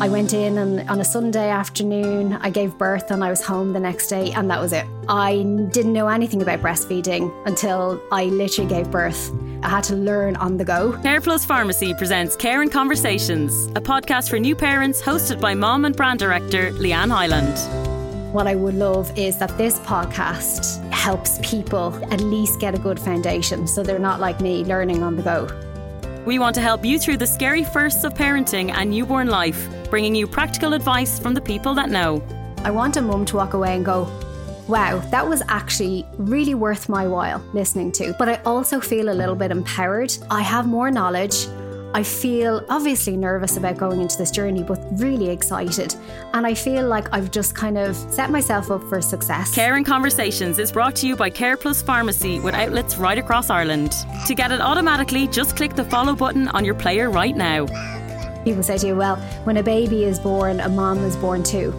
I went in and on a Sunday afternoon, I gave birth and I was home the next day, and that was it. I didn't know anything about breastfeeding until I literally gave birth. I had to learn on the go. Care Plus Pharmacy presents Care and Conversations, a podcast for new parents hosted by mom and brand director Lee-Ann Hyland. What I would love is that this podcast helps people at least get a good foundation so they're not like me learning on the go. We want to help you through the scary firsts of parenting and newborn life, bringing you practical advice from the people that know. I want a mum to walk away and go, wow, that was actually really worth my while listening to. But I also feel a little bit empowered. I have more knowledge. I feel obviously nervous about going into this journey, but really excited. And I feel like I've just kind of set myself up for success. Care and Conversations is brought to you by Care Plus Pharmacy with outlets right across Ireland. To get it automatically, just click the follow button on your player right now. People say to you, well, when a baby is born, a mom is born too.